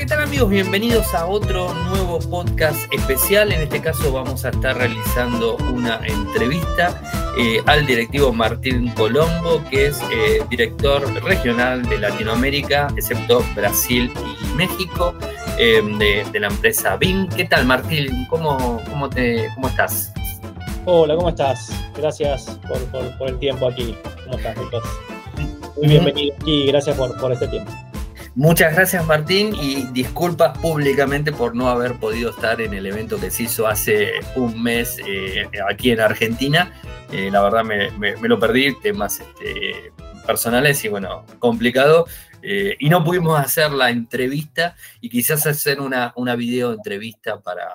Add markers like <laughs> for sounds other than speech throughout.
¿Qué tal amigos? Bienvenidos a otro nuevo podcast especial. En este caso vamos a estar realizando una entrevista eh, al directivo Martín Colombo, que es eh, director regional de Latinoamérica, excepto Brasil y México, eh, de, la empresa BIM. ¿Qué tal Martín? ¿Cómo, cómo, te, cómo estás? Hola, ¿cómo estás? Gracias por, el tiempo aquí. ¿Cómo estás, Muy bienvenido aquí, gracias por, por este tiempo. Muchas gracias Martín y disculpas públicamente por no haber podido estar en el evento que se hizo hace un mes eh, aquí en Argentina. Eh, la verdad me, lo perdí, temas este, personales y bueno, complicado. Eh, y no pudimos hacer la entrevista y quizás hacer una, una video entrevista para,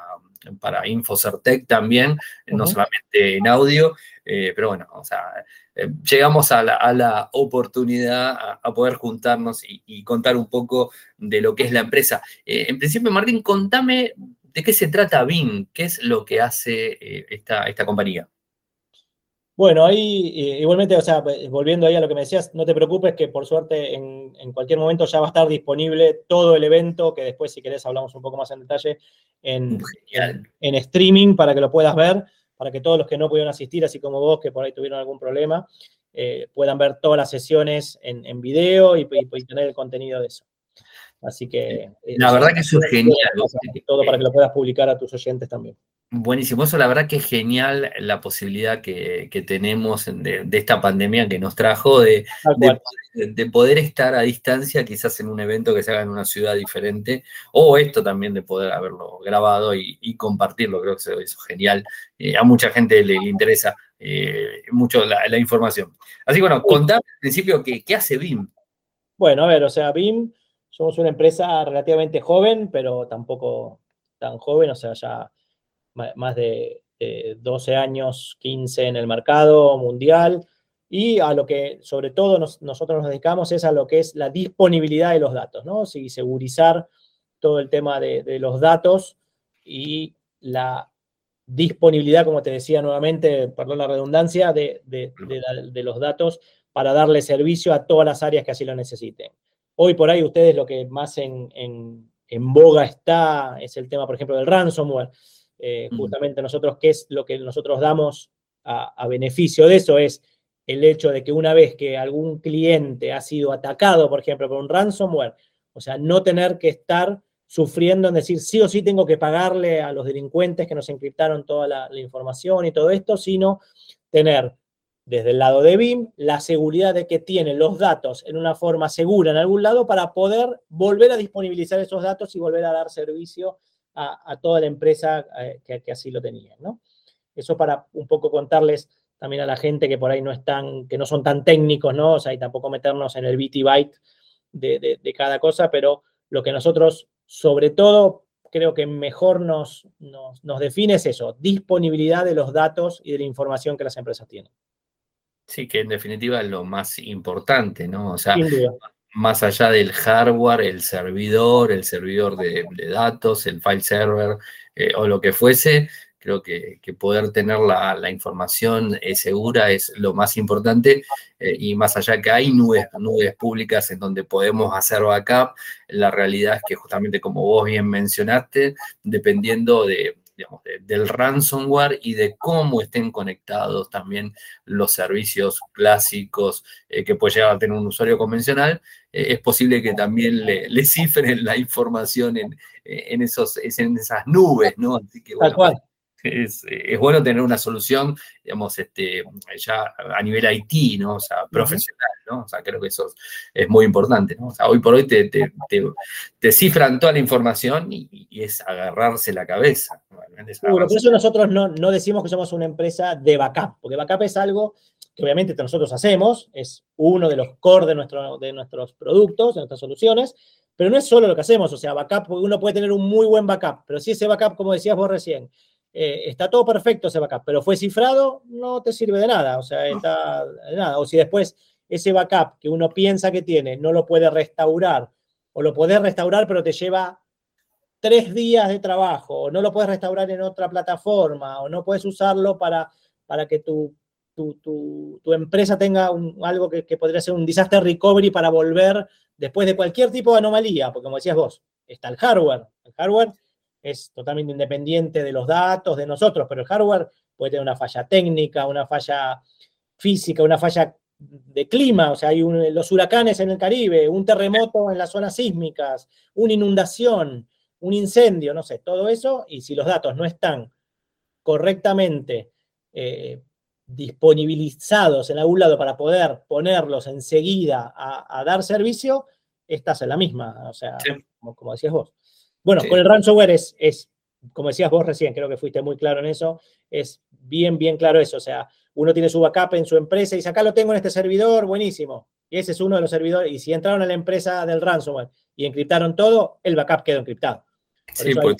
para Infocertec también, no solamente en audio, pero bueno, o sea, eh, llegamos a la, oportunidad a, poder juntarnos y, contar un poco de lo que es la empresa. Eh, en principio, Martín, contame de qué se trata BIM, qué es lo que hace eh, esta, esta compañía. Bueno, ahí igualmente, o sea, volviendo ahí a lo que me decías, no te preocupes que por suerte en, cualquier momento ya va a estar disponible todo el evento, que después si querés hablamos un poco más en detalle en, en streaming para que lo puedas ver para que todos los que no pudieron asistir, así como vos, que por ahí tuvieron algún problema, eh, puedan ver todas las sesiones en, video y, tener el contenido de eso. Así que... Eh, la verdad que eso es genial. Todo para que lo puedas publicar a tus oyentes también. Buenísimo, eso la verdad que es genial la posibilidad que, tenemos de, esta pandemia que nos trajo de, de, poder estar a distancia, quizás en un evento que se haga en una ciudad diferente, o esto también de poder haberlo grabado y, compartirlo, creo que eso es genial. Eh, a mucha gente le, interesa eh, mucho la, información. Así que bueno, contame al principio qué, qué hace BIM. Bueno, a ver, o sea, BIM, somos una empresa relativamente joven, pero tampoco tan joven, o sea, ya más de 12 años, 15 en el mercado mundial, y a lo que sobre todo nosotros nos dedicamos es a lo que es la disponibilidad de los datos, ¿no? Sí, segurizar todo el tema de, los datos y la disponibilidad, como te decía nuevamente, perdón la redundancia, de, los datos para darle servicio a todas las áreas que así lo necesiten. Hoy por ahí ustedes lo que más en, en boga está es el tema, por ejemplo, del ransomware. Eh, justamente nosotros, ¿qué es lo que nosotros damos a, beneficio de eso? Es el hecho de que una vez que algún cliente ha sido atacado, por ejemplo, por un ransomware, o sea, no tener que estar sufriendo en decir sí o sí tengo que pagarle a los delincuentes que nos encriptaron toda la, información y todo esto, sino tener desde el lado de BIM la seguridad de que tiene los datos en una forma segura en algún lado para poder volver a disponibilizar esos datos y volver a dar servicio a, toda la empresa eh, que, así lo tenían, ¿no? Eso para un poco contarles también a la gente que por ahí no están, que no son tan técnicos, ¿no? O sea, y tampoco meternos en el bit y byte de, cada cosa, pero lo que nosotros, sobre todo, creo que mejor nos, nos, define es eso, disponibilidad de los datos y de la información que las empresas tienen. Sí, que en definitiva es lo más importante, ¿no? O sea, más allá del hardware, el servidor, el servidor de, datos, el file server eh, o lo que fuese, creo que, poder tener la, información eh, segura es lo más importante eh, y más allá que hay nubes, nubes públicas en donde podemos hacer backup, la realidad es que justamente como vos bien mencionaste, dependiendo de, del ransomware y de cómo estén conectados también los servicios clásicos eh, que puede llegar a tener un usuario convencional, eh, es posible que también le, cifren la información en, en, esos, en esas nubes, ¿no? Así que, bueno, es, bueno tener una solución, digamos, este, ya a nivel IT, ¿no? O sea, profesional, ¿no? O sea, creo que eso es muy importante, ¿no? O sea, hoy por hoy te, te, cifran toda la información y, es agarrarse la cabeza. por eso nosotros no, no decimos que somos una empresa de backup, porque backup es algo que obviamente nosotros hacemos, es uno de los core de, nuestro, de nuestros productos, de nuestras soluciones, pero no es solo lo que hacemos, o sea, backup, uno puede tener un muy buen backup, pero si ese backup, como decías vos recién, eh, está todo perfecto ese backup, pero fue cifrado, no te sirve de nada, o sea, está de nada. O si después ese backup que uno piensa que tiene no lo puede restaurar, o lo puedes restaurar, pero te lleva tres días de trabajo, o no lo puedes restaurar en otra plataforma, o no puedes usarlo para, para que tu, tu, empresa tenga algo que, que, podría ser un disaster recovery para volver después de cualquier tipo de anomalía, porque como decías vos, está el hardware. El hardware es totalmente independiente de los datos, de nosotros, pero el hardware puede tener una falla técnica, una falla física, una falla de clima, o sea, hay los huracanes en el Caribe, un terremoto en las zonas sísmicas, una inundación, un incendio, no sé, todo eso, y si los datos no están correctamente eh, disponibilizados en algún lado para poder ponerlos enseguida a, dar servicio, estás en la misma, o sea, como, decías vos. Bueno, con el ransomware es, es, como decías vos recién, creo que fuiste muy claro en eso, es bien, bien claro eso, o sea, uno tiene su backup en su empresa y dice, acá lo tengo en este servidor, buenísimo. Y ese es uno de los servidores. Y si entraron a la empresa del ransomware y encriptaron todo, el backup quedó encriptado. sí, porque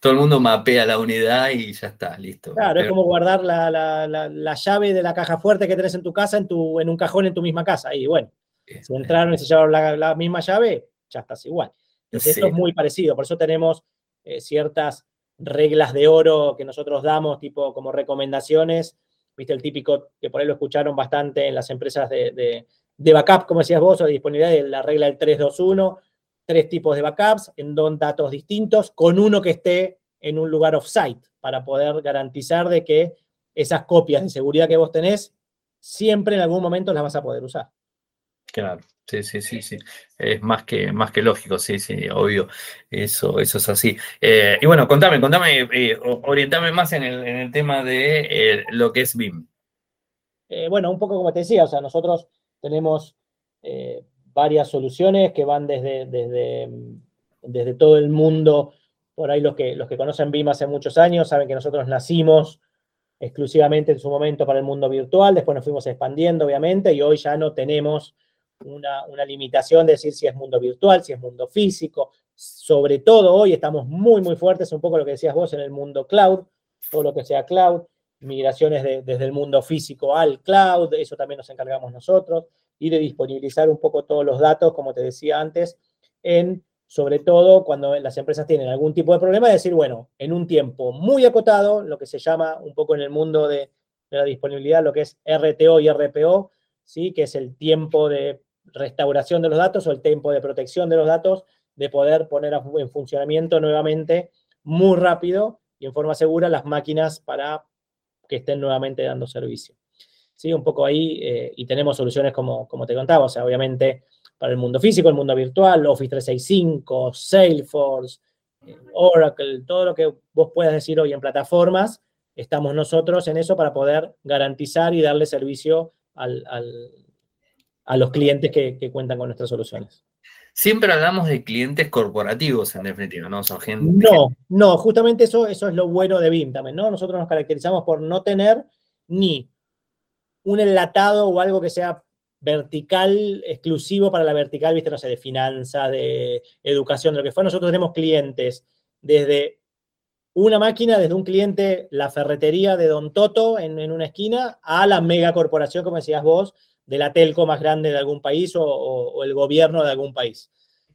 todo el, mundo, mapea la unidad y ya está, listo. Claro, es como guardar la, llave de la caja fuerte que tenés en tu casa en, tu, en un cajón en tu misma casa. Y bueno, si entraron y se llevaron la, misma llave, ya estás igual. Entonces, esto es muy parecido. Por eso tenemos eh, ciertas reglas de oro que nosotros damos, tipo como recomendaciones viste el típico que por ahí lo escucharon bastante en las empresas de, backup, como decías vos, o de disponibilidad de la regla del 321, tres tipos de backups en dos datos distintos, con uno que esté en un lugar off-site, para poder garantizar de que esas copias de seguridad que vos tenés, siempre en algún momento las vas a poder usar. Claro. Sí, sí, sí, sí. Es más que, más que lógico, sí, sí, obvio. Eso, eso es así. Eh, y bueno, contame, contame, eh, orientame más en el, tema de eh, lo que es BIM. bueno, un poco como te decía, o sea, nosotros tenemos varias soluciones que van desde, desde, desde todo el mundo. Por ahí los que, los que conocen BIM hace muchos años saben que nosotros nacimos exclusivamente en su momento para el mundo virtual, después nos fuimos expandiendo, obviamente, y hoy ya no tenemos una, limitación de decir si es mundo virtual, si es mundo físico. Sobre todo hoy estamos muy, muy fuertes, un poco lo que decías vos en el mundo cloud, todo lo que sea cloud, migraciones desde el mundo físico al cloud, eso también nos encargamos nosotros, y de disponibilizar un poco todos los datos, como te decía antes, en sobre todo cuando las empresas tienen algún tipo de problema, decir, bueno, en un tiempo muy acotado, lo que se llama un poco en el mundo de, de la disponibilidad, lo que es RTO y RPO, ¿sí? que es el tiempo de restauración de los datos o el tiempo de protección de los datos, de poder poner en funcionamiento nuevamente muy rápido y en forma segura las máquinas para que estén nuevamente dando servicio. ¿Sí? Un poco ahí, eh, y tenemos soluciones como, como te contaba, o sea, obviamente para el mundo físico, el mundo virtual, Office 365, Salesforce, eh, Oracle, todo lo que vos puedas decir hoy en plataformas, estamos nosotros en eso para poder garantizar y darle servicio al, a los clientes que, cuentan con nuestras soluciones. Siempre hablamos de clientes corporativos, en definitiva, ¿no? Son gente, no, no, justamente eso, eso es lo bueno de BIM también, ¿no? Nosotros nos caracterizamos por no tener ni un enlatado o algo que sea vertical, exclusivo para la vertical, viste, no sé, de finanzas, de educación, de lo que fue. Nosotros tenemos clientes desde una máquina, desde un cliente, la ferretería de Don Toto en, en una esquina, a la megacorporación, como decías vos, de la telco más grande de algún país o, el gobierno de algún país.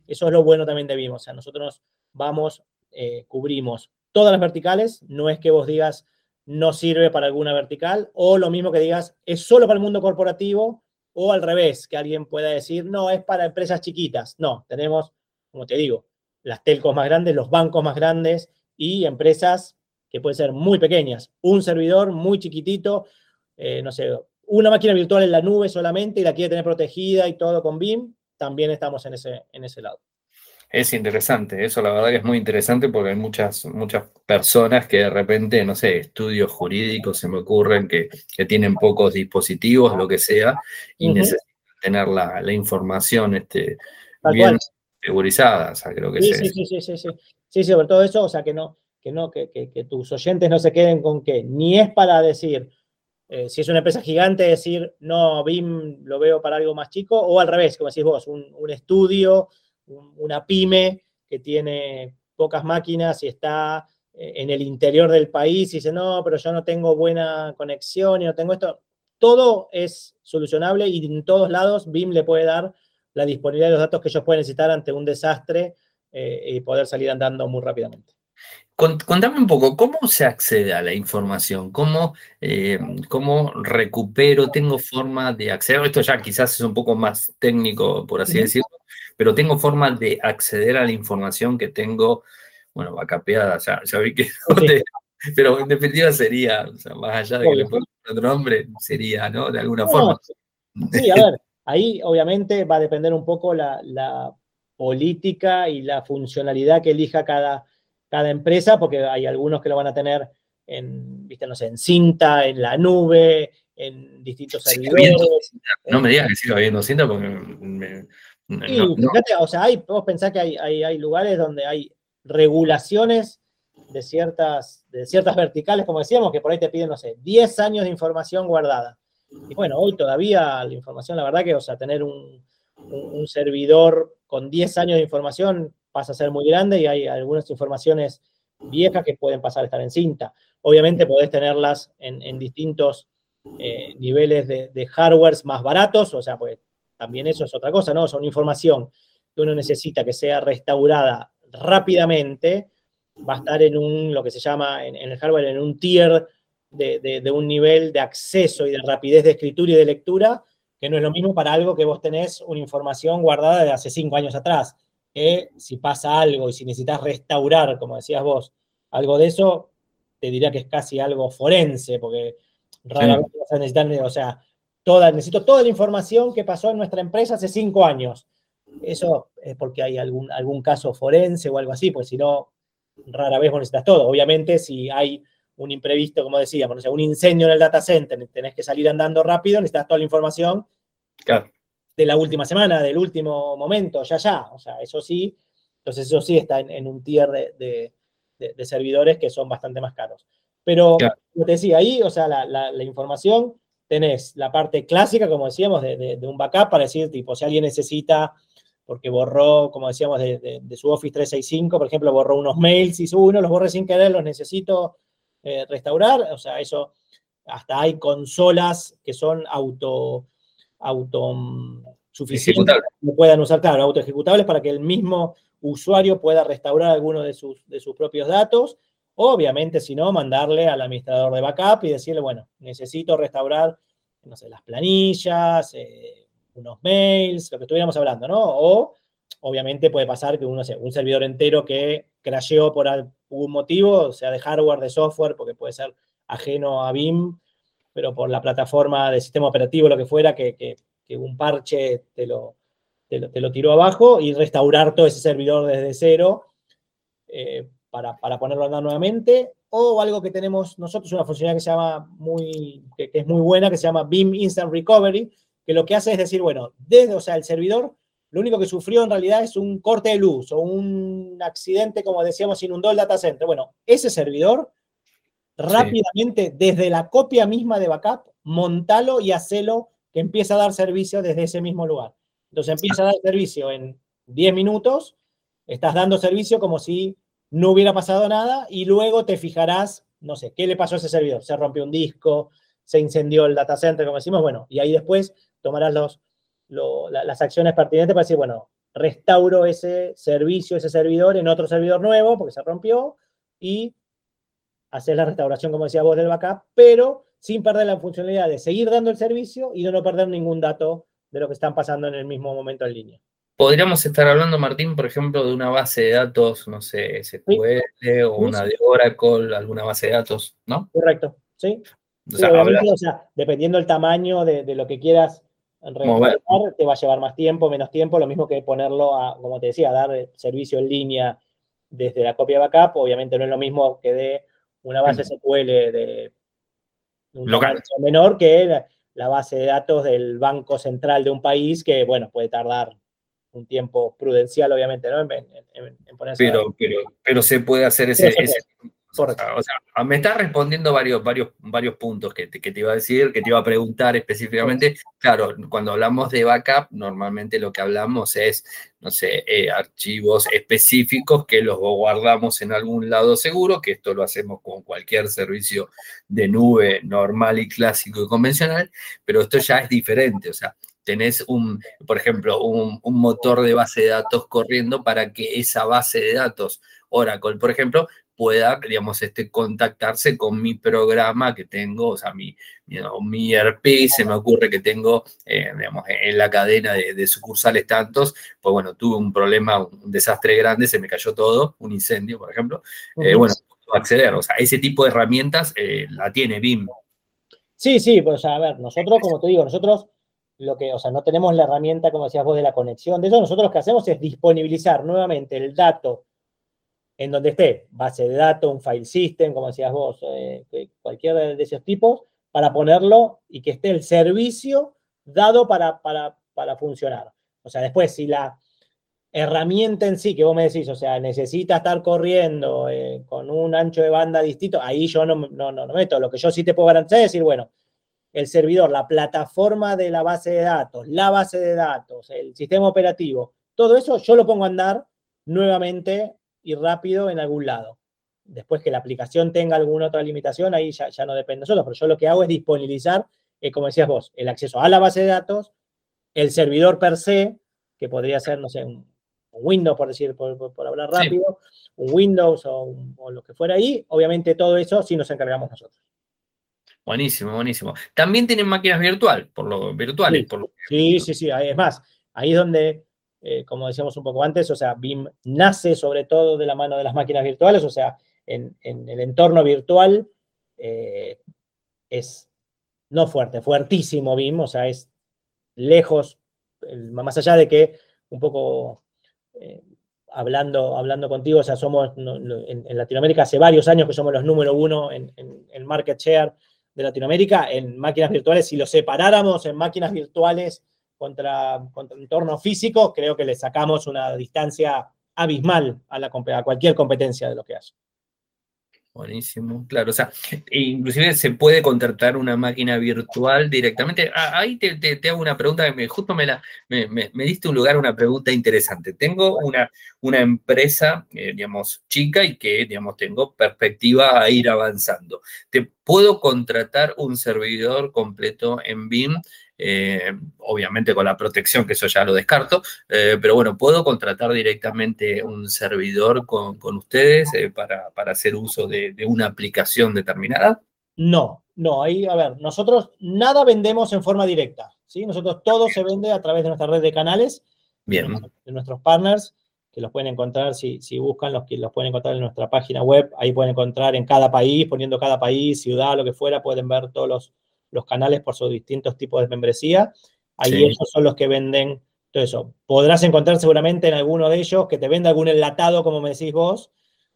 Eso es lo bueno también de BIM. O sea, nosotros vamos, eh, cubrimos todas las verticales. No es que vos digas no sirve para alguna vertical o lo mismo que digas es solo para el mundo corporativo o al revés, que alguien pueda decir no, es para empresas chiquitas. No, tenemos, como te digo, las telcos más grandes, los bancos más grandes y empresas que pueden ser muy pequeñas. Un servidor muy chiquitito, eh, no sé, una máquina virtual en la nube solamente y la quiere tener protegida y todo con BIM, también estamos en ese, en ese lado. Es interesante, eso la verdad que es muy interesante porque hay muchas, muchas personas que de repente, no sé, estudios jurídicos se me ocurren que, tienen pocos dispositivos, lo que sea, y necesitan tener la, información este, bien segurizada. creo que sí, sí, sí, sí, sí, sí, sí, sobre todo eso, o sea, que no, que no, que, que tus oyentes no se queden con que ni es para decir, eh, si es una empresa gigante, decir, no, BIM lo veo para algo más chico, o al revés, como decís vos, un, estudio, una pyme que tiene pocas máquinas y está eh, en el interior del país y dice, no, pero yo no tengo buena conexión y no tengo esto. Todo es solucionable y en todos lados BIM le puede dar la disponibilidad de los datos que ellos pueden necesitar ante un desastre eh, y poder salir andando muy rápidamente. Contame un poco, ¿cómo se accede a la información? ¿Cómo, eh, ¿Cómo, recupero? ¿Tengo forma de acceder? Esto ya quizás es un poco más técnico, por así decirlo, pero tengo forma de acceder a la información que tengo, bueno, vacapeada, ya, ya vi que... pero en definitiva sería, o sea, más allá de que le ponga otro nombre, sería, ¿no? De alguna forma. Sí, a ver, ahí obviamente va a depender un poco la, la política y la funcionalidad que elija cada, cada empresa, porque hay algunos que lo van a tener en, ¿viste? No sé, en cinta, en la nube, en distintos servidores. No me digas que siga habiendo cinta porque me, fíjate, o sea, hay, vos pensás que hay, hay, hay, lugares donde hay regulaciones de ciertas, de ciertas verticales, como decíamos, que por ahí te piden, no sé, 10 años de información guardada. Y bueno, hoy todavía la información, la verdad que, o sea, tener un, un, servidor con 10 años de información pasa a ser muy grande y hay algunas informaciones viejas que pueden pasar a estar en cinta. Obviamente podés tenerlas en, distintos eh, niveles de, de hardwares más baratos, o sea, pues también eso es otra cosa, ¿no? Son información que uno necesita que sea restaurada rápidamente, va a estar en un, lo que se llama en, el hardware, en un tier de, un nivel de acceso y de rapidez de escritura y de lectura, que no es lo mismo para algo que vos tenés una información guardada de hace cinco años atrás, que si pasa algo y si necesitas restaurar, como decías vos, algo de eso, te diría que es casi algo forense, porque raramente vas a necesitar, o sea, toda, necesito toda la información que pasó en nuestra empresa hace cinco años. Eso es porque hay algún, algún caso forense o algo así, pues si no, rara vez vos necesitas todo. Obviamente, si hay un imprevisto, como decíamos, no sé, un incendio en el data center, tenés que salir andando rápido, necesitas toda la información de la última semana, del último momento, ya, ya. O sea, eso sí, entonces eso sí está en, un tier de, servidores que son bastante más caros. Pero, como te decía, ahí, o sea, la, información, tenés la parte clásica, como decíamos, de, un backup para decir, tipo, si alguien necesita porque borró, como decíamos, de, su Office 365, por ejemplo, borró unos mails, y uno, los borré sin querer, los necesito eh, restaurar, o sea, eso, hasta hay consolas que son auto, auto mm, suficientes, que puedan usar, claro, auto ejecutables para que el mismo usuario pueda restaurar alguno de sus, de sus propios datos, obviamente, si no, mandarle al administrador de backup y decirle, bueno, necesito restaurar, no sé, las planillas, eh, unos mails, lo que estuviéramos hablando, ¿no? O obviamente puede pasar que uno sea un servidor entero que crasheó por algún motivo, sea de hardware, de software, porque puede ser ajeno a BIM, pero por la plataforma de sistema operativo, lo que fuera, que, un parche te lo, te lo, tiró abajo y restaurar todo ese servidor desde cero eh, para, ponerlo a andar nuevamente. O algo que tenemos nosotros, una funcionalidad que se llama muy, que es muy buena, que se llama BIM Instant Recovery, que lo que hace es decir, bueno, desde, o sea, el servidor, lo único que sufrió en realidad es un corte de luz o un accidente, como decíamos, inundó el data center. Bueno, ese servidor, rápidamente, desde la copia misma de backup, montalo y hacelo que empiece a dar servicio desde ese mismo lugar. Entonces empieza a dar servicio en 10 minutos, estás dando servicio como si no hubiera pasado nada y luego te fijarás, no sé, ¿qué le pasó a ese servidor? Se rompió un disco, se incendió el data center, como decimos, bueno, y ahí después tomarás los, las acciones pertinentes para decir, bueno, restauro ese servicio, ese servidor en otro servidor nuevo porque se rompió y hacer la restauración, como decía vos, del backup, pero sin perder la funcionalidad de seguir dando el servicio y de no perder ningún dato de lo que están pasando en el mismo momento en línea. Podríamos estar hablando, Martín, por ejemplo, de una base de datos, no sé, SQL o una de Oracle, alguna base de datos, ¿no? Correcto, sí. O sea, dependiendo del tamaño de, lo que quieras restaurar, te va a llevar más tiempo, menos tiempo, lo mismo que ponerlo a, como te decía, dar servicio en línea desde la copia backup, obviamente no es lo mismo que de una base SQL de un local. menor que la, base de datos del Banco Central de un país que, bueno, puede tardar un tiempo prudencial, obviamente, ¿no? En, pero, pero, pero se puede hacer ese, o sea, me está respondiendo varios, varios, varios puntos que te, que te, iba a decir, que te iba a preguntar específicamente. Claro, cuando hablamos de backup, normalmente lo que hablamos es, no sé, eh, archivos específicos que los guardamos en algún lado seguro, que esto lo hacemos con cualquier servicio de nube normal y clásico y convencional, pero esto ya es diferente, o sea, tenés un, por ejemplo, un, un motor de base de datos corriendo para que esa base de datos Oracle, por ejemplo, pueda, digamos, este, contactarse con mi programa que tengo, o sea, mi, mi ERP, se me ocurre que tengo, eh, digamos, en la cadena de, sucursales tantos, pues bueno, tuve un problema, un desastre grande, se me cayó todo, un incendio, por ejemplo, eh, bueno, acceder, o sea, ese tipo de herramientas eh, la tiene BIM. Sí, sí, pues a ver, nosotros, como te digo, nosotros lo que, o sea, no tenemos la herramienta, como decías vos, de la conexión. De eso nosotros lo que hacemos es disponibilizar nuevamente el dato en donde esté, base de datos, un file system, como decías vos, eh, cualquier de esos tipos, para ponerlo y que esté el servicio dado para, para, funcionar. O sea, después, si la herramienta en sí, que vos me decís, o sea, necesita estar corriendo eh, con un ancho de banda distinto, ahí yo no, no, no, meto. Lo que yo sí te puedo garantizar es decir, bueno, el servidor, la plataforma de la base de datos, la base de datos, el sistema operativo, todo eso yo lo pongo a andar nuevamente y rápido en algún lado. Después que la aplicación tenga alguna otra limitación, ahí ya, no depende de nosotros, pero yo lo que hago es disponibilizar, eh, como decías vos, el acceso a la base de datos, el servidor per se, que podría ser, no sé, un, Windows, por decir, por, hablar rápido, un Windows o, lo que fuera ahí, obviamente todo eso sí nos encargamos nosotros. Buenísimo, buenísimo. También tienen máquinas virtual, por lo virtuales. Sí, por lo sí, sí, sí, es más, ahí es donde eh, como decíamos un poco antes, o sea, BIM nace sobre todo de la mano de las máquinas virtuales, o sea, en, el entorno virtual eh, es no fuerte, fuertísimo BIM, o sea, es lejos, más allá de que un poco eh, hablando, hablando contigo, o sea, somos en, Latinoamérica hace varios años que somos los número uno en, en market share de Latinoamérica en máquinas virtuales, si lo separáramos en máquinas virtuales contra, contra el entorno físico, creo que le sacamos una distancia abismal a, la, cualquier competencia de lo que hace. Buenísimo, claro. O sea, inclusive se puede contratar una máquina virtual directamente. Ah, ahí te, hago una pregunta justo me, la, me, me, diste un lugar, una pregunta interesante. Tengo una, una empresa, eh, digamos, chica y que, digamos, tengo perspectiva a ir avanzando. ¿Te puedo contratar un servidor completo en BIM eh, obviamente con la protección, que eso ya lo descarto, eh, pero bueno, ¿puedo contratar directamente un servidor con, ustedes eh, para, hacer uso de, una aplicación determinada? No, no, ahí, a ver, nosotros nada vendemos en forma directa, ¿sí? Nosotros todo se vende a través de nuestra red de canales, Bien. De, nuestros partners, que los pueden encontrar, si, si buscan, los que los pueden encontrar en nuestra página web, ahí pueden encontrar en cada país, poniendo cada país, ciudad, lo que fuera, pueden ver todos los, los canales por sus distintos tipos de membresía. Ahí ellos son los que venden todo eso. Podrás encontrar seguramente en alguno de ellos que te venda algún enlatado, como me decís vos,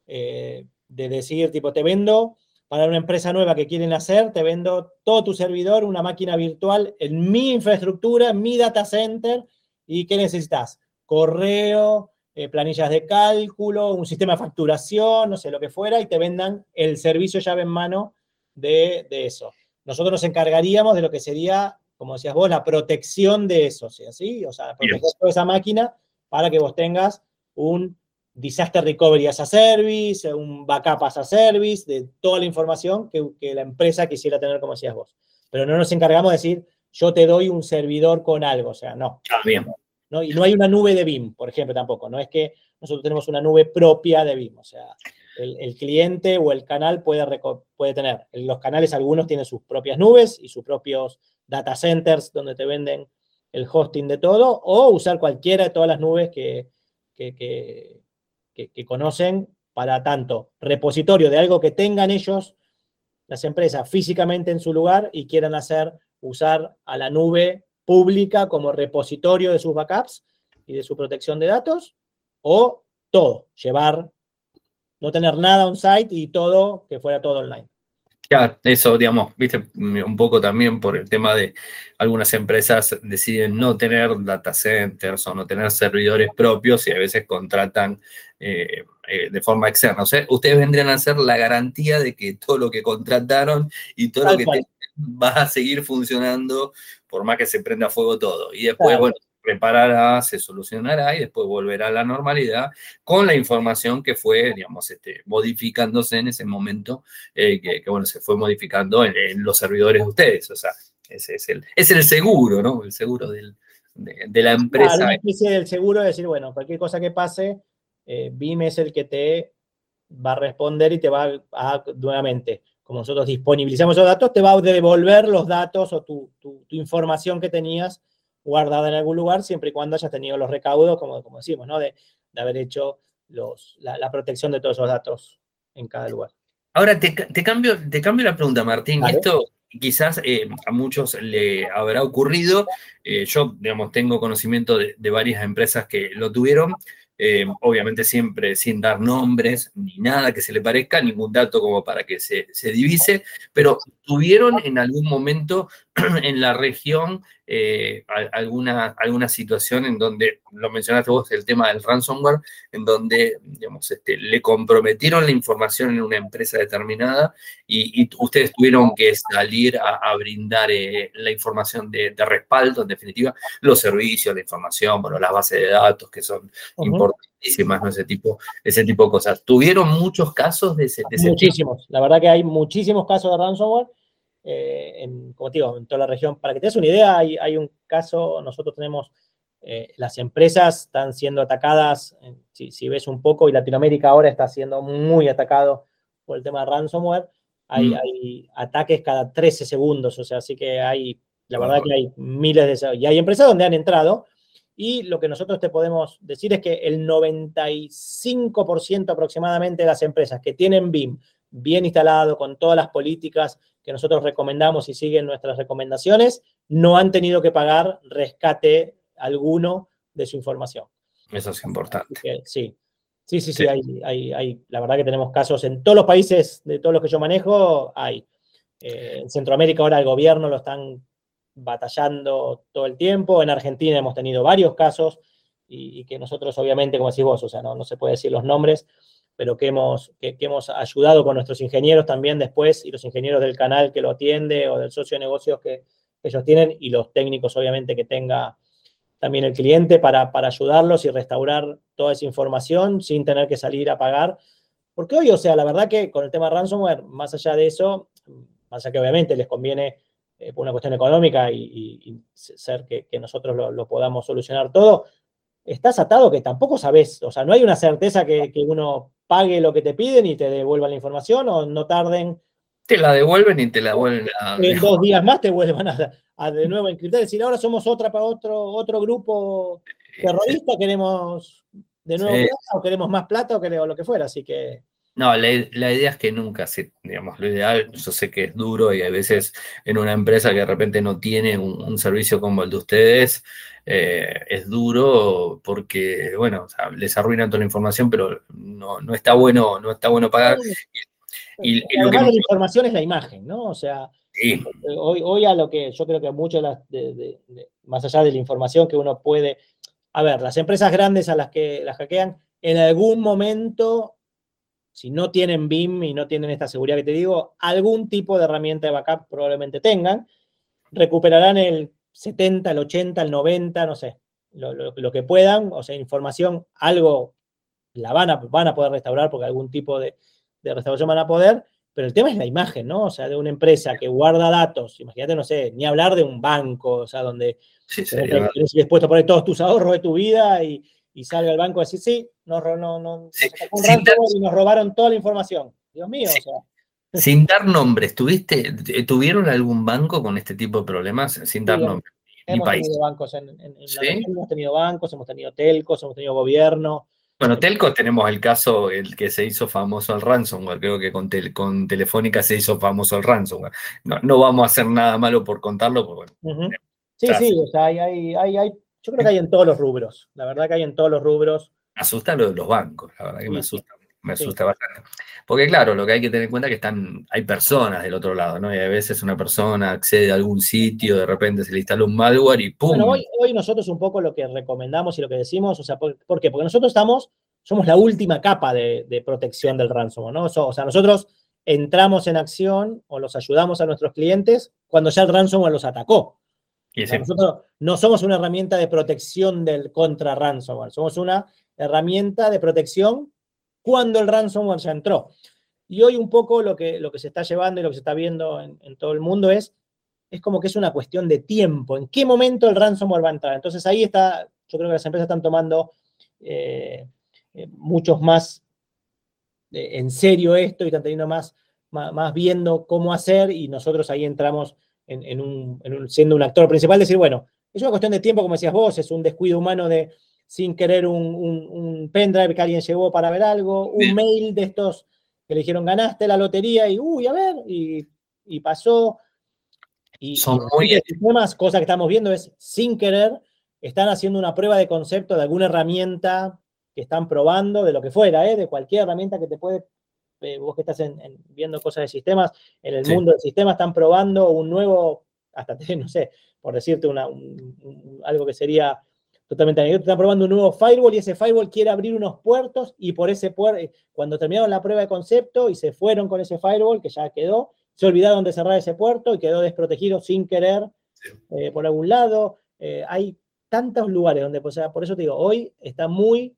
eh, de decir, tipo, te vendo para una empresa nueva que quieren hacer, te vendo todo tu servidor, una máquina virtual en mi infraestructura, en mi data center. ¿Y qué necesitas? Correo, eh, planillas de cálculo, un sistema de facturación, no sé, lo que fuera, y te vendan el servicio llave en mano de, de eso nosotros nos encargaríamos de lo que sería, como decías vos, la protección de eso, ¿sí? O sea, proteger toda esa máquina para que vos tengas un disaster recovery as a service, un backup as a service, de toda la información que, la empresa quisiera tener, como decías vos. Pero no nos encargamos de decir, yo te doy un servidor con algo, o sea, no. Ah, bien. ¿no? Y no hay una nube de BIM, por ejemplo, tampoco. No es que nosotros tenemos una nube propia de BIM, o sea, el, cliente o el canal puede, puede tener. Los canales, algunos tienen sus propias nubes y sus propios data centers donde te venden el hosting de todo, o usar cualquiera de todas las nubes que, que, conocen para tanto repositorio de algo que tengan ellos, las empresas, físicamente en su lugar y quieran hacer, usar a la nube pública como repositorio de sus backups y de su protección de datos, o todo, llevar no tener nada on-site y todo, que fuera todo online. Ya, eso, digamos, viste, un poco también por el tema de algunas empresas deciden no tener data centers o no tener servidores propios y a veces contratan eh, eh, de forma externa. O sea, ustedes vendrían a ser la garantía de que todo lo que contrataron y todo lo que va a seguir funcionando por más que se prenda fuego todo. Y después, bueno, preparará, se solucionará y después volverá a la normalidad con la información que fue, digamos, este, modificándose en ese momento, eh, que, bueno, se fue modificando en, los servidores de ustedes. O sea, ese es el, es el seguro, ¿no? El seguro del, de, la empresa. Claro, una especie del seguro de decir, bueno, cualquier cosa que pase, eh, BIM es el que te va a responder y te va a, nuevamente, como nosotros disponibilizamos esos datos, te va a devolver los datos o tu, información que tenías guardada en algún lugar, siempre y cuando hayas tenido los recaudos, como, como decimos, ¿no? De, haber hecho los, la, protección de todos esos datos en cada lugar. Ahora te, cambio, te cambio la pregunta, Martín. Esto quizás eh, a muchos le habrá ocurrido. Eh, yo, digamos, tengo conocimiento de, varias empresas que lo tuvieron. Eh, obviamente siempre sin dar nombres ni nada que se le parezca, ningún dato como para que se, se divise, pero tuvieron en algún momento <clears throat> en la región eh, alguna, alguna situación en donde, lo mencionaste vos, el tema del ransomware, en donde, digamos, este, le comprometieron la información en una empresa determinada y, ustedes tuvieron que salir a, brindar eh, la información de, respaldo, en definitiva, los servicios, la información, bueno, las bases de datos que son importantísimas, ¿no? Ese tipo, ese tipo de cosas. ¿Tuvieron muchos casos de ese, de Muchísimos, la verdad que hay muchísimos casos de ransomware eh, en, como te digo, en toda la región. Para que te des una idea, hay, un caso, nosotros tenemos, eh, las empresas están siendo atacadas, si, ves un poco, y Latinoamérica ahora está siendo muy atacado por el tema de ransomware, hay, mm. hay ataques cada 13 segundos, o sea, así que hay, la verdad que hay miles de... Y hay empresas donde han entrado, y lo que nosotros te podemos decir es que el 95% aproximadamente de las empresas que tienen BIM bien instalado, con todas las políticas que nosotros recomendamos y siguen nuestras recomendaciones, no han tenido que pagar rescate alguno de su información. Eso es importante. sí, sí, sí, sí, hay, hay, la verdad que tenemos casos en todos los países, de todos los que yo manejo, hay. Eh, en Centroamérica ahora el gobierno lo están batallando todo el tiempo, en Argentina hemos tenido varios casos y, que nosotros obviamente, como decís vos, o sea, no, no se puede decir los nombres, pero que hemos, que, hemos ayudado con nuestros ingenieros también después y los ingenieros del canal que lo atiende o del socio de negocios que ellos tienen y los técnicos obviamente que tenga también el cliente para, para ayudarlos y restaurar toda esa información sin tener que salir a pagar. Porque hoy, o sea, la verdad que con el tema ransomware, más allá de eso, más allá que obviamente les conviene eh, una cuestión económica y, ser que, nosotros lo, lo, podamos solucionar todo, estás atado que tampoco sabes, o sea, no hay una certeza que, que uno pague lo que te piden y te devuelvan la información o no tarden. Te la devuelven y te la vuelven a. En dos días más te vuelvan a, de nuevo encriptar. Es decir, ahora somos otra para otro, otro grupo terrorista, queremos de nuevo plata o queremos más plata o, lo que fuera. Así que. No, la, idea es que nunca, digamos, lo ideal, yo sé que es duro y a veces en una empresa que de repente no tiene un servicio como el de ustedes, eh, es duro porque, bueno, les arruinan toda la información, pero no, no está bueno, no está bueno pagar. Y, lo que... la información es la imagen, ¿no? O sea, hoy, hoy a lo que yo creo que mucho de, más allá de la información que uno puede, a ver, las empresas grandes a las que las hackean, en algún momento, si no tienen BIM y no tienen esta seguridad que te digo, algún tipo de herramienta de backup probablemente tengan, recuperarán el 70, el 80, el 90, no sé, lo, que puedan, o sea, información, algo la van a, van a poder restaurar porque algún tipo de, restauración van a poder, pero el tema es la imagen, ¿no? O sea, de una empresa que guarda datos, imagínate, no sé, ni hablar de un banco, o sea, donde sí, eres dispuesto a poner todos tus ahorros de tu vida y, salga el banco a decir, sí, nos, no, no, y nos robaron toda la información. Dios mío, o sea. Sin dar nombres, ¿tuviste, ¿tuvieron algún banco con este tipo de problemas? Sin dar nombres. Hemos tenido bancos en, en, hemos tenido bancos, hemos tenido telcos, hemos tenido gobierno. Bueno, telcos tenemos el caso, el que se hizo famoso el ransomware, creo que con, con Telefónica se hizo famoso el ransomware. No, vamos a hacer nada malo por contarlo, porque bueno. Sí, sí, o sea, hay, hay, hay, yo creo que hay en todos los rubros, la verdad que hay en todos los rubros. Me asusta lo de los bancos, la verdad que me asusta me asusta bastante. Porque claro, lo que hay que tener en cuenta es que están, hay personas del otro lado, ¿no? Y a veces una persona accede a algún sitio, de repente se le instala un malware y ¡pum! Bueno, hoy, nosotros un poco lo que recomendamos y lo que decimos, o sea, ¿por, qué? Porque nosotros estamos, somos la última capa de, protección del ransomware, ¿no? O sea, nosotros entramos en acción o los ayudamos a nuestros clientes cuando ya el ransomware los atacó. Nosotros no somos una herramienta de protección del contra ransomware, somos una herramienta de protección cuando el ransomware ya entró. Y hoy un poco lo que, lo que se está llevando y lo que se está viendo en, todo el mundo es, es como que es una cuestión de tiempo, en qué momento el ransomware va a entrar. Entonces ahí está, yo creo que las empresas están tomando eh, eh, muchos más en serio esto y están teniendo más, más, viendo cómo hacer y nosotros ahí entramos en, un, siendo un actor principal, decir, bueno, es una cuestión de tiempo, como decías vos, es un descuido humano de sin querer un, pendrive que alguien llevó para ver algo, un mail de estos que le dijeron ganaste la lotería y uy, a ver, y, pasó. Y, Son muy... sistemas, cosa que estamos viendo es sin querer, están haciendo una prueba de concepto de alguna herramienta que están probando, de lo que fuera, ¿eh? de cualquier herramienta que te puede, eh, vos que estás viendo cosas de sistemas, en el mundo del sistema están probando un nuevo, hasta <laughs> no sé, por decirte una, algo que sería totalmente anecdótico, están probando un nuevo firewall y ese firewall quiere abrir unos puertos y por ese puerto, eh, cuando terminaron la prueba de concepto y se fueron con ese firewall que ya quedó, se olvidaron de cerrar ese puerto y quedó desprotegido sin querer por algún lado. hay tantos lugares donde, pues, por eso te digo, hoy está muy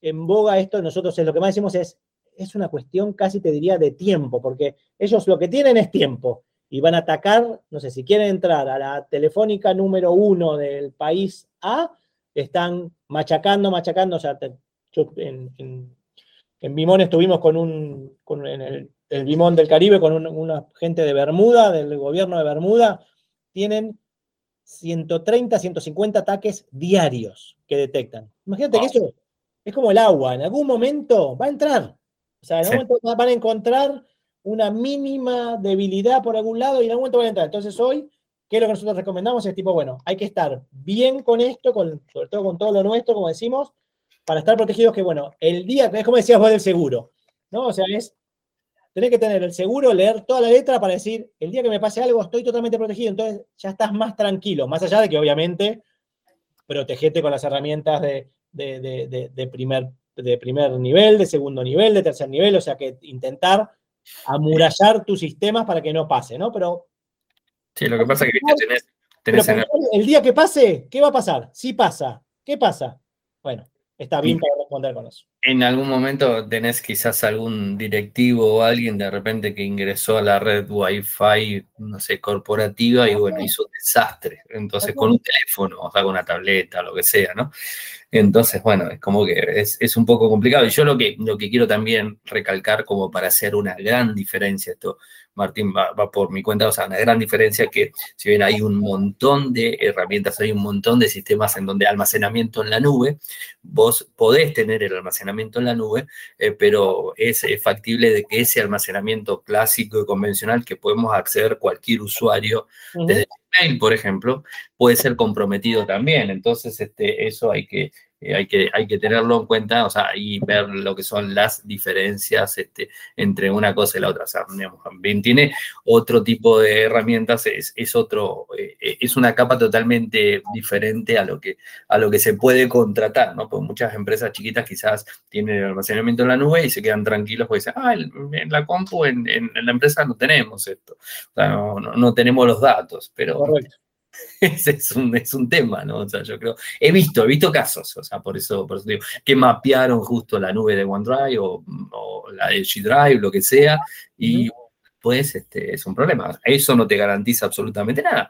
en boga esto, nosotros es lo que más decimos es, es una cuestión casi te diría de tiempo, porque ellos lo que tienen es tiempo y van a atacar, no sé, si quieren entrar a la telefónica número uno del país A, están machacando, machacando, o sea, en, en, Bimón estuvimos con un, con en el, el, Bimón del Caribe, con una gente de Bermuda, del gobierno de Bermuda, tienen 130, 150 ataques diarios que detectan. Imagínate que eso es como el agua, en algún momento va a entrar. O sea, en algún momento van a encontrar una mínima debilidad por algún lado y en algún momento van a entrar. Entonces hoy, ¿qué es lo que nosotros recomendamos? Es tipo, bueno, hay que estar bien con esto, con, sobre todo con todo lo nuestro, como decimos, para estar protegidos que, bueno, el día, es como decías vos del seguro, ¿no? O sea, es, tenés que tener el seguro, leer toda la letra para decir, el día que me pase algo estoy totalmente protegido, entonces ya estás más tranquilo, más allá de que obviamente protegete con las herramientas de, de, primer, de primer nivel, de segundo nivel, de tercer nivel, o sea que intentar amurallar tus sistemas para que no pase, ¿no? Pero... Sí, lo que pasa es que tenés... tenés el día que pase, ¿qué va a pasar? Si pasa, ¿qué pasa? Bueno, está bien para responder con eso en algún momento tenés quizás algún directivo o alguien de repente que ingresó a la red Wi-Fi, no sé, corporativa y bueno, hizo un desastre. Entonces, con un teléfono, o sea, con una tableta, lo que sea, ¿no? Entonces, bueno, es como que es, un poco complicado. Y yo lo que, lo que quiero también recalcar como para hacer una gran diferencia, esto Martín va, por mi cuenta, o sea, una gran diferencia que si bien hay un montón de herramientas, hay un montón de sistemas en donde almacenamiento en la nube, vos podés tener el almacenamiento en la nube, eh, pero es, factible de que ese almacenamiento clásico y convencional que podemos acceder cualquier usuario desde mail, por ejemplo, puede ser comprometido también. Entonces, este, eso hay que eh, hay, que, hay que tenerlo en cuenta, o sea, y ver lo que son las diferencias este, entre una cosa y la otra. O sea, bien tiene otro tipo de herramientas, es, es otro, eh, es una capa totalmente diferente a lo, que, a lo que se puede contratar, ¿no? Porque muchas empresas chiquitas quizás tienen el almacenamiento en la nube y se quedan tranquilos porque dicen, ah, en la compu, en, en, la empresa no tenemos esto, o sea, no, no, tenemos los datos, pero... <laughs> es, un, es un tema, ¿no? O sea, yo creo, he visto, he visto casos, o sea, por eso, por eso digo, que mapearon justo la nube de OneDrive o, o la de G Drive, lo que sea, y pues este, es un problema. Eso no te garantiza absolutamente nada,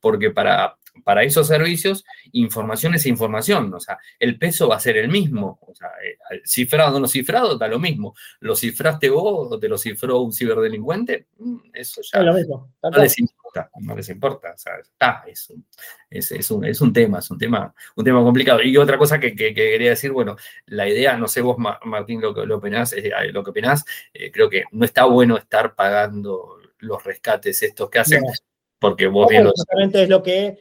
porque para para esos servicios, información es información, o sea, el peso va a ser el mismo, o sea, eh, cifrado o no cifrado, da lo mismo. ¿Lo cifraste vos o te lo cifró un ciberdelincuente? Mm, eso ya no les importa, no les importa, o sea, está, es un, es, un, es un tema, es un tema, un tema complicado. Y otra cosa que, quería decir, bueno, la idea, no sé vos, Martín, lo que lo opinás, eh, lo que opinás eh, creo que no está bueno estar pagando los rescates estos que hacen, porque vos bien lo es lo que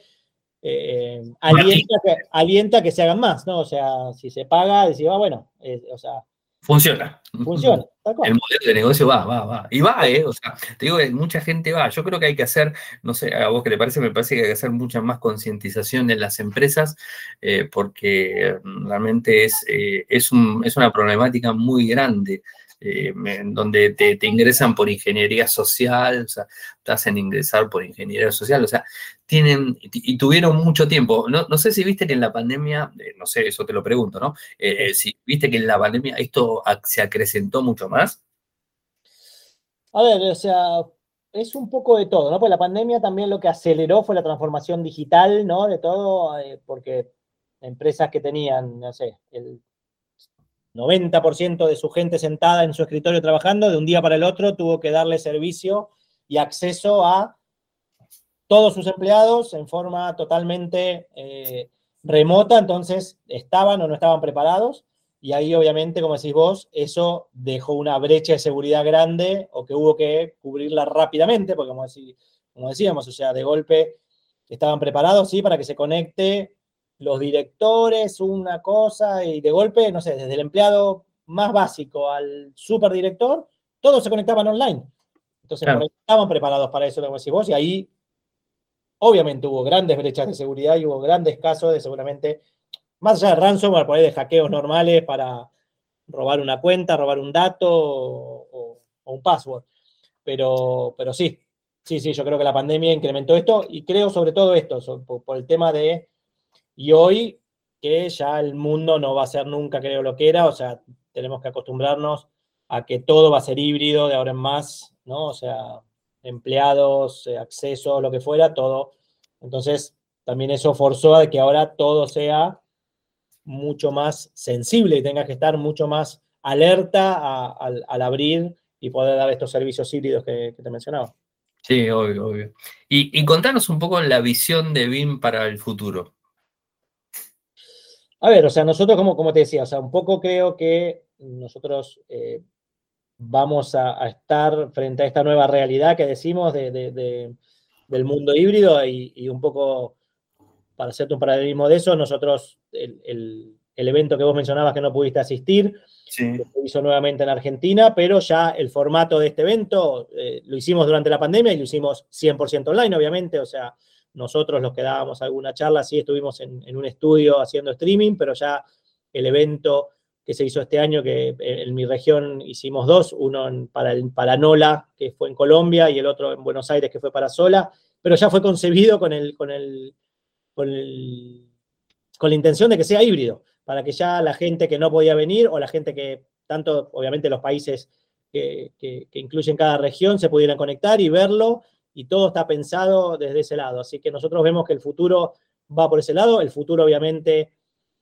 eh, alienta, que, alienta, que, se hagan más, ¿no? O sea, si se paga, decir, ah, bueno, o sea. Funciona. Funciona. El modelo de negocio va, va, va. Y va, ¿eh? O sea, te digo que mucha gente va. Yo creo que hay que hacer, no sé, a vos qué te parece, me parece que hay que hacer mucha más concientización en las empresas, eh, porque realmente es, eh, es, un, es una problemática muy grande. Eh, en donde te, ingresan por ingeniería social, o sea, te hacen ingresar por ingeniería social, o sea, tienen y tuvieron mucho tiempo. No, no sé si viste que en la pandemia, eh, no sé, eso te lo pregunto, ¿no? Eh, si viste que en la pandemia esto se acrecentó mucho más. A ver, o sea, es un poco de todo, ¿no? Pues la pandemia también lo que aceleró fue la transformación digital, ¿no? De todo, porque empresas que tenían, no sé, el 90% de su gente sentada en su escritorio trabajando, de un día para el otro tuvo que darle servicio y acceso a todos sus empleados en forma totalmente eh, remota, entonces estaban o no estaban preparados. Y ahí, obviamente, como decís vos, eso dejó una brecha de seguridad grande o que hubo que cubrirla rápidamente, porque como, como decíamos, o sea, de golpe estaban preparados, sí, para que se conecte los directores, una cosa, y de golpe, no sé, desde el empleado más básico al superdirector, todos se conectaban online. Entonces, estaban preparados para eso, como decís vos, y ahí obviamente hubo grandes brechas de seguridad y hubo grandes casos de seguramente, más allá de ransomware, por ahí de hackeos normales para robar una cuenta, robar un dato o, un password. Pero, pero sí, sí, sí, yo creo que la pandemia incrementó esto y creo sobre todo esto, por el tema de y hoy que ya el mundo no va a ser nunca, creo, lo que era, o sea, tenemos que acostumbrarnos a que todo va a ser híbrido de ahora en más, ¿no? O sea, empleados, eh, acceso, lo que fuera, todo. Entonces, también eso forzó a que ahora todo sea mucho más sensible y tenga que estar mucho más alerta al, abrir y poder dar estos servicios híbridos que, te mencionaba. Sí, obvio, obvio. Y, y contanos un poco la visión de BIM para el futuro. A ver, o sea, nosotros, como, como te decía, o sea, un poco creo que nosotros eh, vamos a, estar frente a esta nueva realidad que decimos del mundo híbrido y, un poco, para hacerte un paralelismo de eso, nosotros, el, evento que vos mencionabas que no pudiste asistir, se hizo nuevamente en Argentina, pero ya el formato de este evento eh, lo hicimos durante la pandemia y lo hicimos 100% online, obviamente, o sea, nosotros los que dábamos alguna charla, sí estuvimos en, un estudio haciendo streaming, pero ya el evento que se hizo este año, que en mi región hicimos dos, uno para, el, para Nola, que fue en Colombia, y el otro en Buenos Aires, que fue para Sola, pero ya fue concebido con, el, con, el, con, con la intención de que sea híbrido, para que ya la gente que no podía venir o la gente que, tanto obviamente los países que, que incluyen cada región, se pudieran conectar y verlo y todo está pensado desde ese lado. Así que nosotros vemos que el futuro va por ese lado. El futuro, obviamente,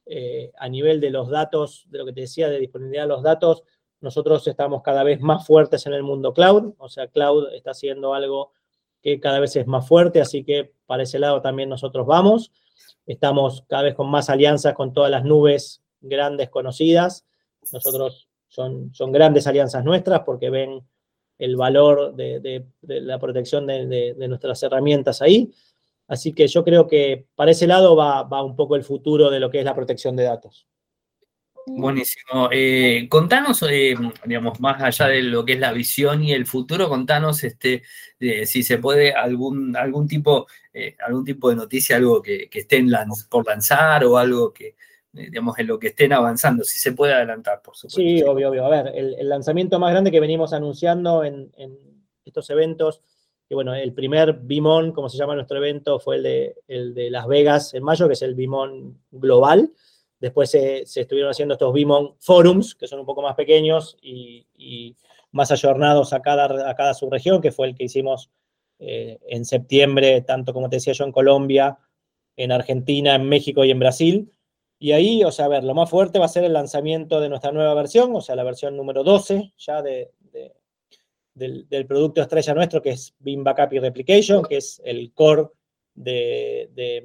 eh, a nivel de los datos, de lo que te decía, de disponibilidad de los datos, nosotros estamos cada vez más fuertes en el mundo cloud. O sea, cloud está haciendo algo que cada vez es más fuerte, así que para ese lado también nosotros vamos. Estamos cada vez con más alianzas con todas las nubes grandes conocidas. Nosotros son, son grandes alianzas nuestras porque ven el valor de, la protección de, nuestras herramientas ahí. Así que yo creo que para ese lado va, un poco el futuro de lo que es la protección de datos. Buenísimo. Eh, contanos, eh, digamos, más allá de lo que es la visión y el futuro, contanos este, si se puede algún, algún, tipo, eh, algún tipo de noticia, algo que, que estén por lanzar o algo que, eh, digamos, en lo que estén avanzando, si se puede adelantar, por supuesto. Sí, obvio, obvio. A ver, el, lanzamiento más grande que venimos anunciando en, estos eventos, que bueno, el primer Bimon, como se llama nuestro evento, fue el de, el de Las Vegas en mayo, que es el Bimon global. Después se, estuvieron haciendo estos Bimon Forums, que son un poco más pequeños y, más ayornados a cada, a cada subregión, que fue el que hicimos eh, en septiembre, tanto como te decía yo, en Colombia, en Argentina, en México y en Brasil. Y ahí, o sea, a ver, lo más fuerte va a ser el lanzamiento de nuestra nueva versión, o sea, la versión número 12 ya de, del, producto estrella nuestro, que es BIM Backup y Replication, que es el core de,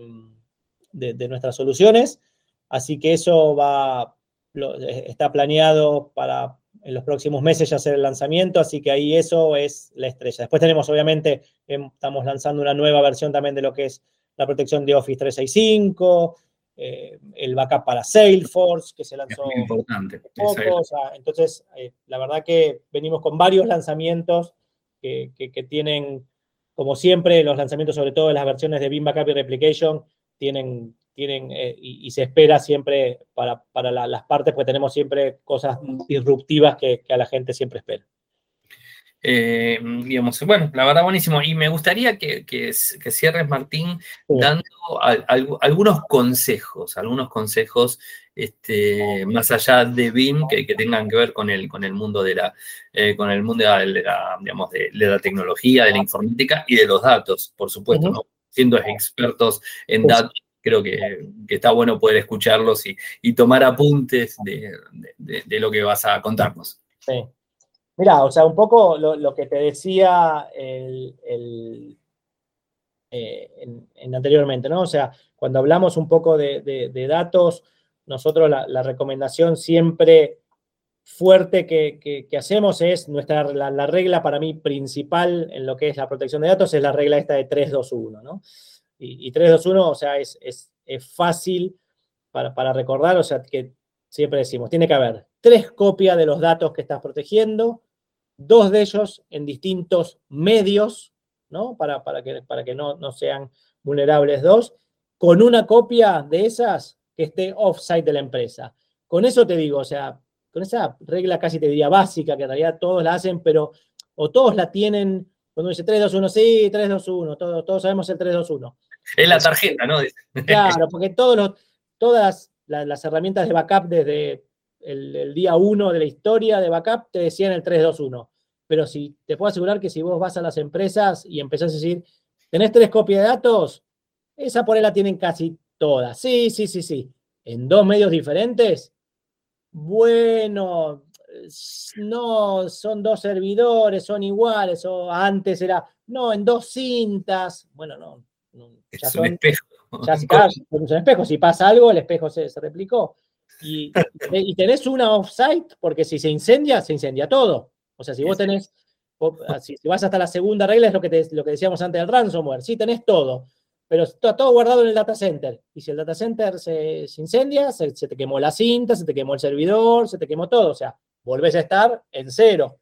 nuestras soluciones. Así que eso va, está planeado para en los próximos meses ya hacer el lanzamiento, así que ahí eso es la estrella. Después tenemos, obviamente, em, estamos lanzando una nueva versión también de lo que es la protección de Office 365, eh, el backup para Salesforce, que se lanzó. muy importante. entonces, eh, la verdad que venimos con varios lanzamientos que, tienen, como siempre, los lanzamientos, sobre todo de las versiones de BIM Backup y Replication, tienen, tienen eh, y, se espera siempre para, las partes, pues tenemos siempre cosas disruptivas que a la gente siempre espera. Eh, digamos, bueno, la verdad buenísimo. Y me gustaría que, cierres, Martín, dando algunos consejos, algunos consejos este, más allá de BIM que, tengan que ver con el, con el mundo de la, eh, con el mundo de la, digamos, de, la tecnología, de la informática y de los datos, por supuesto, ¿no? Siendo expertos en datos, creo que, está bueno poder escucharlos y, tomar apuntes de, lo que vas a contarnos. Sí. Mira, o sea, un poco lo, que te decía el, eh, en, anteriormente, ¿no? O sea, cuando hablamos un poco de, datos, nosotros la, recomendación siempre fuerte que, hacemos es nuestra, la, regla para mí principal en lo que es la protección de datos es la regla esta de 321, ¿no? Y, y 321, o sea, es, es, fácil para, para, recordar, o sea, que siempre decimos, tiene que haber tres copias de los datos que estás protegiendo, dos de ellos en distintos medios, ¿no? Para, para que, para que no, no sean vulnerables dos, con una copia de esas que esté offsite de la empresa. Con eso te digo, o sea, con esa regla casi te diría básica, que en realidad todos la hacen, pero o todos la tienen, cuando dice 3, 2, 1, sí, 3, 2, 1, todos, todos sabemos el 3, 2, 1. Es la tarjeta, ¿no? Claro, porque todos los, todas las, herramientas de backup desde el, el día 1 de la historia de backup te decían el 3, 2, 1 pero si te puedo asegurar que si vos vas a las empresas y empezás a decir, ¿tenés tres copias de datos? Esa por ahí la tienen casi todas. Sí, sí, sí, sí. ¿En dos medios diferentes? Bueno, no, son dos servidores, son iguales, o antes era, no, en dos cintas. Bueno, no. ya es un espejo. Ya, es un espejo. Si pasa algo, el espejo se, replicó. Y, y tenés una offsite, porque si se incendia, se incendia todo. O sea, si vos tenés, ah, si, vas hasta la segunda regla, es lo que, lo que decíamos antes del ransomware. Sí, tenés todo, pero está todo guardado en el data center. Y si el data center se, incendia, se, te quemó la cinta, se te quemó el servidor, se te quemó todo. O sea, volvés a estar en cero.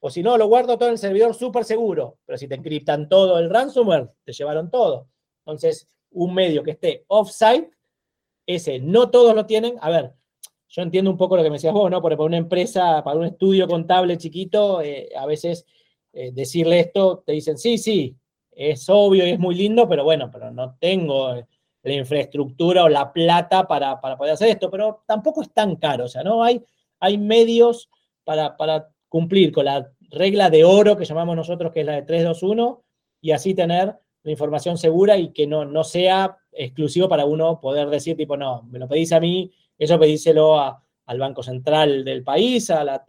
O si no, lo guardo todo en el servidor súper seguro. Pero si te encriptan todo el ransomware, te llevaron todo. Entonces, un medio que esté offsite, ese no todos lo tienen. A ver, yo entiendo un poco lo que me decías vos, ¿no? Porque para una empresa, para un estudio contable chiquito, eh, a veces eh, decirle esto, te dicen, sí, sí, es obvio y es muy lindo, pero bueno, pero no tengo la infraestructura o la plata para, poder hacer esto, pero tampoco es tan caro, o sea, ¿no? Hay, hay medios para, para cumplir con la regla de oro que llamamos nosotros, que es la de 321, y así tener la información segura y que no, no sea exclusivo para uno poder decir, tipo, no, me lo pedís a mí eso pedíselo al Banco Central del país, a la,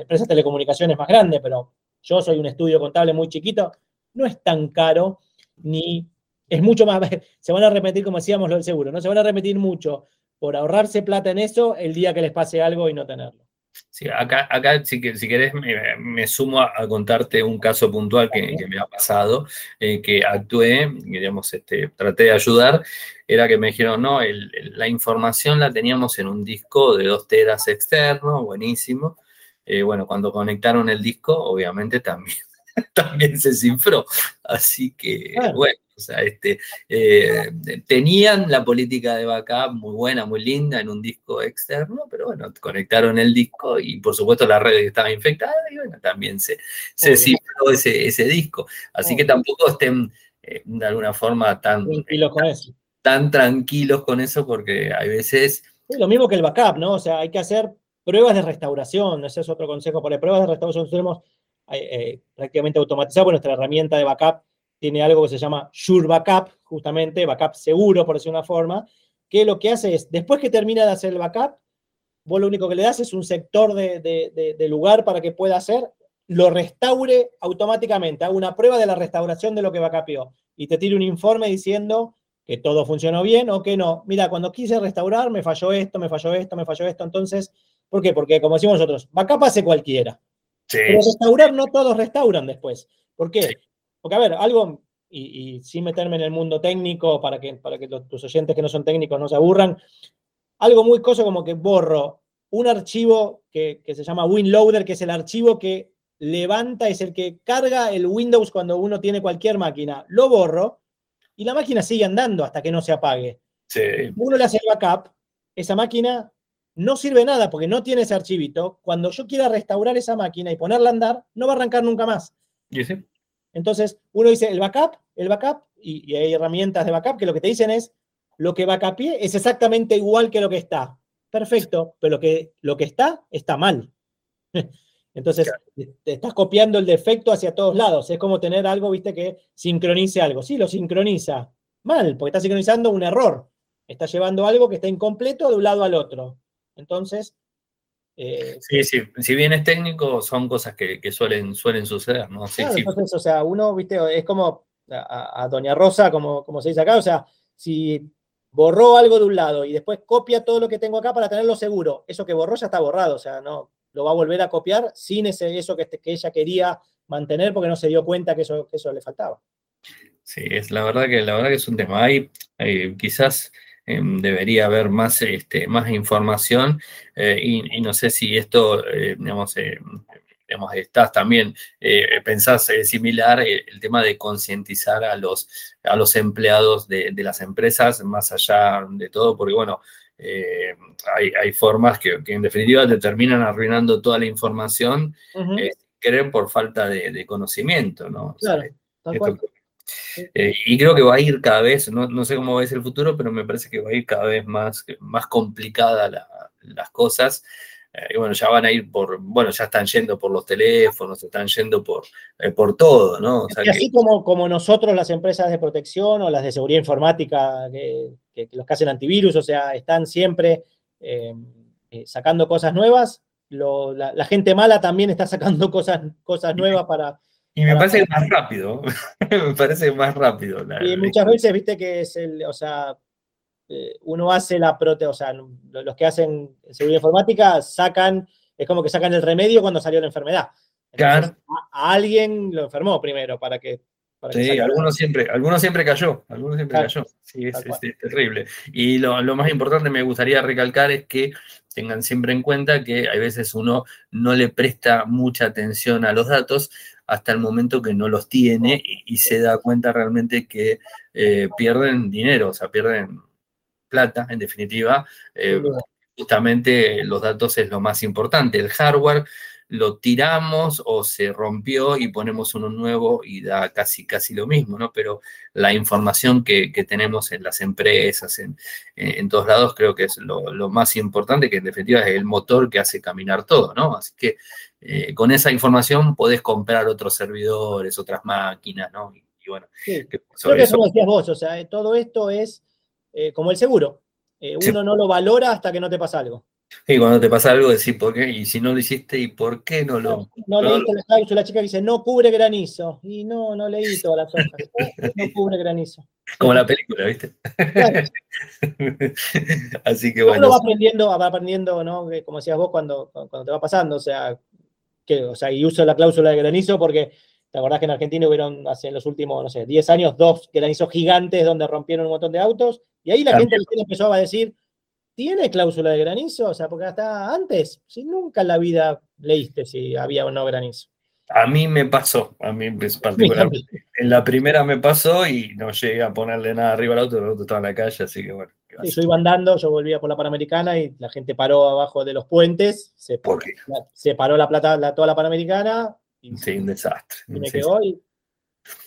empresa de telecomunicaciones más grande, pero yo soy un estudio contable muy chiquito, no es tan caro, ni es mucho más, <laughs> se van a repetir como decíamos lo del seguro, no se van a repetir mucho por ahorrarse plata en eso el día que les pase algo y no tenerlo. Sí, acá, acá si, si querés me, sumo a, contarte un caso puntual que, me ha pasado, eh, que actué, digamos, este, traté de ayudar, era que me dijeron, no, la información la teníamos en un disco de dos teras externo, buenísimo. Eh, bueno, cuando conectaron el disco, obviamente también, <laughs> también se cifró. Así que, bueno, o sea, este, eh, tenían la política de backup muy buena, muy linda en un disco externo, pero bueno, conectaron el disco y por supuesto la red estaba infectada y bueno, también se, se cifró ese, ese disco. Así que tampoco estén eh, de alguna forma tan, tan tranquilos con eso porque hay veces... lo mismo que el backup, ¿no? O sea, hay que hacer pruebas de restauración, ese es otro consejo, porque pruebas de restauración tenemos eh, prácticamente automatizado, nuestra herramienta de backup tiene algo que se llama Sure Backup, justamente, backup seguro, por decir una forma, que lo que hace es, después que termina de hacer el backup, vos lo único que le das es un sector de, lugar para que pueda hacer, lo restaure automáticamente, haga una prueba de la restauración de lo que backupeó y te tire un informe diciendo que todo funcionó bien o que no. Mira, cuando quise restaurar me falló esto, me falló esto, me falló esto. Entonces, ¿por qué? Porque como decimos nosotros, backup hace cualquiera. Pero restaurar no todos restauran después. ¿Por qué? Porque, a ver, algo, y, sin meterme en el mundo técnico para que, para que tus oyentes que no son técnicos no se aburran, algo muy cosa como que borro un archivo que, se llama WinLoader, que es el archivo que levanta, es el que carga el Windows cuando uno tiene cualquier máquina. Lo borro y la máquina sigue andando hasta que no se apague. Uno le hace el backup, esa máquina no sirve nada porque no tiene ese archivito. Cuando yo quiera restaurar esa máquina y ponerla a andar, no va a arrancar nunca más. Entonces, uno dice el backup, el backup, y, hay herramientas de backup que lo que te dicen es, lo que backupé es exactamente igual que lo que está. Perfecto, pero lo que, lo que está, está mal. <laughs> Entonces, te estás copiando el defecto hacia todos lados. Es como tener algo, viste, que sincronice algo. Sí, lo sincroniza, mal, porque está sincronizando un error. Está llevando algo que está incompleto de un lado al otro. Entonces. Eh, sí, sí. Si bien es técnico, son cosas que, suelen, suelen suceder, ¿no? Sí, Entonces, o sea, uno, viste, es como a, Doña Rosa, como, como se dice acá, o sea, si borró algo de un lado y después copia todo lo que tengo acá para tenerlo seguro, eso que borró ya está borrado, o sea, no lo va a volver a copiar sin ese, eso que, que ella quería mantener porque no se dio cuenta que eso, que eso le faltaba. Sí, es la verdad que la verdad que es un tema. Hay, quizás em, debería haber más, este, más información eh, y, no sé si esto, eh, digamos, eh, digamos, estás también, pensás similar el tema de concientizar a los, a los empleados de, las empresas, más allá de todo, porque bueno, hay, formas que, en definitiva te terminan arruinando toda la información, creen por falta de, conocimiento, ¿no? Claro, eh, y creo que va a ir cada vez, no, sé cómo va a ser el futuro, pero me parece que va a ir cada vez más, más complicada las cosas. Eh, y bueno, ya van a ir por, bueno, ya están yendo por los teléfonos, están yendo por, eh, por todo, ¿no? y así como, como nosotros, las empresas de protección o las de seguridad informática, que, los que hacen antivirus, o sea, están siempre sacando cosas nuevas, la, gente mala también está sacando <laughs> cosas, cosas nuevas para, y <laughs> me parece más rápido, me parece más rápido. y muchas veces, viste que es el, o sea, eh, uno hace la prote, o sea, los que hacen seguridad informática sacan, es como que sacan el remedio cuando salió la enfermedad. claro. A, alguien lo enfermó primero para que. sí, algunos siempre, algunos siempre cayó, algunos siempre cayó. Sí, es, terrible. Y lo, lo, más importante me gustaría recalcar es que tengan siempre en cuenta que hay veces uno no le presta mucha atención a los datos hasta el momento que no los tiene y, se da cuenta realmente que eh, pierden dinero, o sea, pierden plata, en definitiva. Eh, justamente los datos es lo más importante. El hardware lo tiramos o se rompió y ponemos uno nuevo y da casi, casi lo mismo, ¿no? Pero la información que, tenemos en las empresas, en, en, todos lados, creo que es lo, más importante, que en definitiva es el motor que hace caminar todo, ¿no? Así que eh, con esa información podés comprar otros servidores, otras máquinas, ¿no? Y, bueno, creo que eso como decías vos, o sea, todo esto es eh, como el seguro. Eh, uno no lo valora hasta que no te pasa algo. Y cuando te pasa algo, decís por qué, y si no lo hiciste, ¿y por qué no lo.? No, leíste la cláusula, la chica dice, no cubre granizo. Y no, no leí todas las hojas. <laughs> No cubre granizo. Como la película, ¿viste? <laughs> Así que bueno. Uno va aprendiendo, va aprendiendo, ¿no? Como decías vos, cuando, cuando te va pasando, o sea, que, o sea, y uso la cláusula de granizo porque. ¿Te acordás que en Argentina hubieron hace en los últimos, no sé, 10 años, dos granizos gigantes donde rompieron un montón de autos? Y ahí la gente empezó a decir, ¿Tiene cláusula de granizo? O sea, porque hasta antes, si nunca en la vida leíste si había o no granizo. A mí me pasó, a mí <laughs> particularmente. En la primera me pasó y no llegué a ponerle nada arriba al auto, el auto estaba en la calle, así que bueno. Yo iba andando, yo volvía por la Panamericana y la gente paró abajo de los puentes, se, se paró la plata, toda la Panamericana. Y, sí, un desastre. Y me quedó y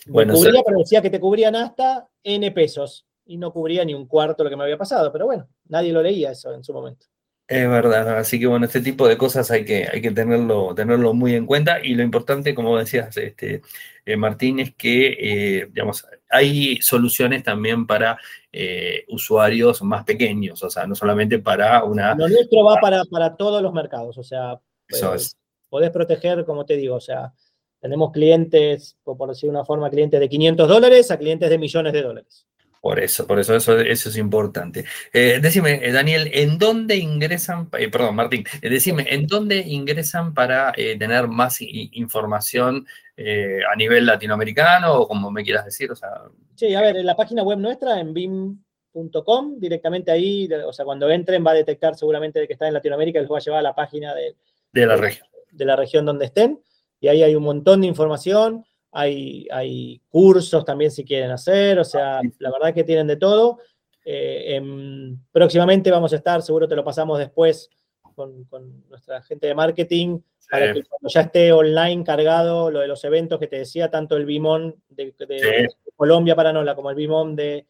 bueno, cubría, pero decía que te cubrían hasta N pesos y no cubría ni un cuarto lo que me había pasado, pero bueno, nadie lo leía eso en su momento. Es verdad, así que bueno, este tipo de cosas hay que, hay que tenerlo, tenerlo muy en cuenta. Y lo importante, como decías, este, eh, Martín, es que, eh, digamos, hay soluciones también para eh, usuarios más pequeños, o sea, no solamente para una... Lo nuestro va para, para todos los mercados, o sea, podés proteger, como te digo, o sea, tenemos clientes, por decir una forma, clientes de 500 dólares a clientes de millones de dólares. Por eso, por eso, eso, eso es importante. Eh, decime, eh, Daniel, ¿en dónde ingresan, eh, perdón, Martín, decime, ¿en dónde ingresan para tener más información a nivel latinoamericano o como me quieras decir? O sea, sí, a ver, en la página web nuestra, en BIM.com, directamente ahí, o sea, cuando entren va a detectar seguramente de que está en Latinoamérica, les va a llevar a la página de, de la región. De la región donde estén, y ahí hay un montón de información hay, cursos también si quieren hacer, o sea, la verdad que tienen de todo. Eh, próximamente vamos a estar, seguro te lo pasamos después con, nuestra gente de marketing, para que cuando ya esté online cargado lo de los eventos que te decía, tanto el Bimón de, Colombia para Nola como el Bimón de,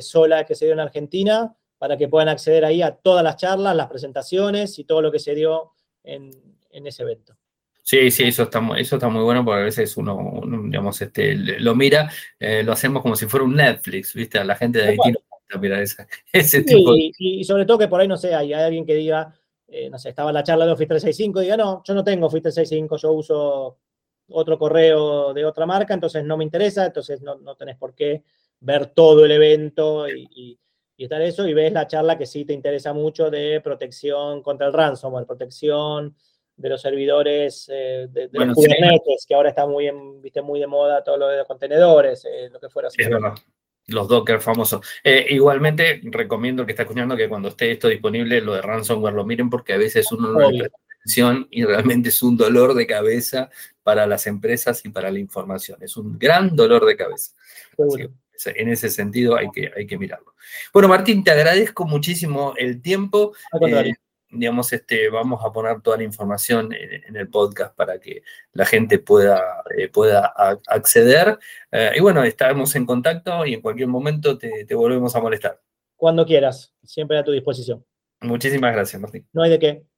Sola que se dio en Argentina, para que puedan acceder ahí a todas las charlas, las presentaciones y todo lo que se dio en ese evento. Sí, sí, eso está, eso está muy bueno porque a veces uno, digamos, este, lo mira, eh, lo hacemos como si fuera un Netflix, ¿viste? A la gente de Haití no mirar ese tipo y, y, sobre todo que por ahí, no sé, hay, alguien que diga, eh, no sé, estaba la charla de Office 365 y diga, no, yo no tengo Office 365, yo uso otro correo de otra marca, entonces no me interesa, entonces no, no tenés por qué ver todo el evento y, y, y estar eso, y ves la charla que sí te interesa mucho de protección contra el ransomware, protección de los servidores eh, de, los Kubernetes, que ahora está muy, viste, muy de moda todo lo de los contenedores, eh, lo que fuera. Es verdad. Los Docker famosos. Eh, igualmente, recomiendo que está escuchando que cuando esté esto disponible, lo de ransomware lo miren porque a veces uno no le presta atención y realmente es un dolor de cabeza para las empresas y para la información. Es un gran dolor de cabeza. en ese sentido hay que, hay que mirarlo. Bueno, Martín, te agradezco muchísimo el tiempo digamos, este, vamos a poner toda la información en, el podcast para que la gente pueda, eh, pueda acceder. Eh, y bueno, estamos en contacto y en cualquier momento te, te volvemos a molestar. Cuando quieras, siempre a tu disposición. Muchísimas gracias, Martín. No hay de qué.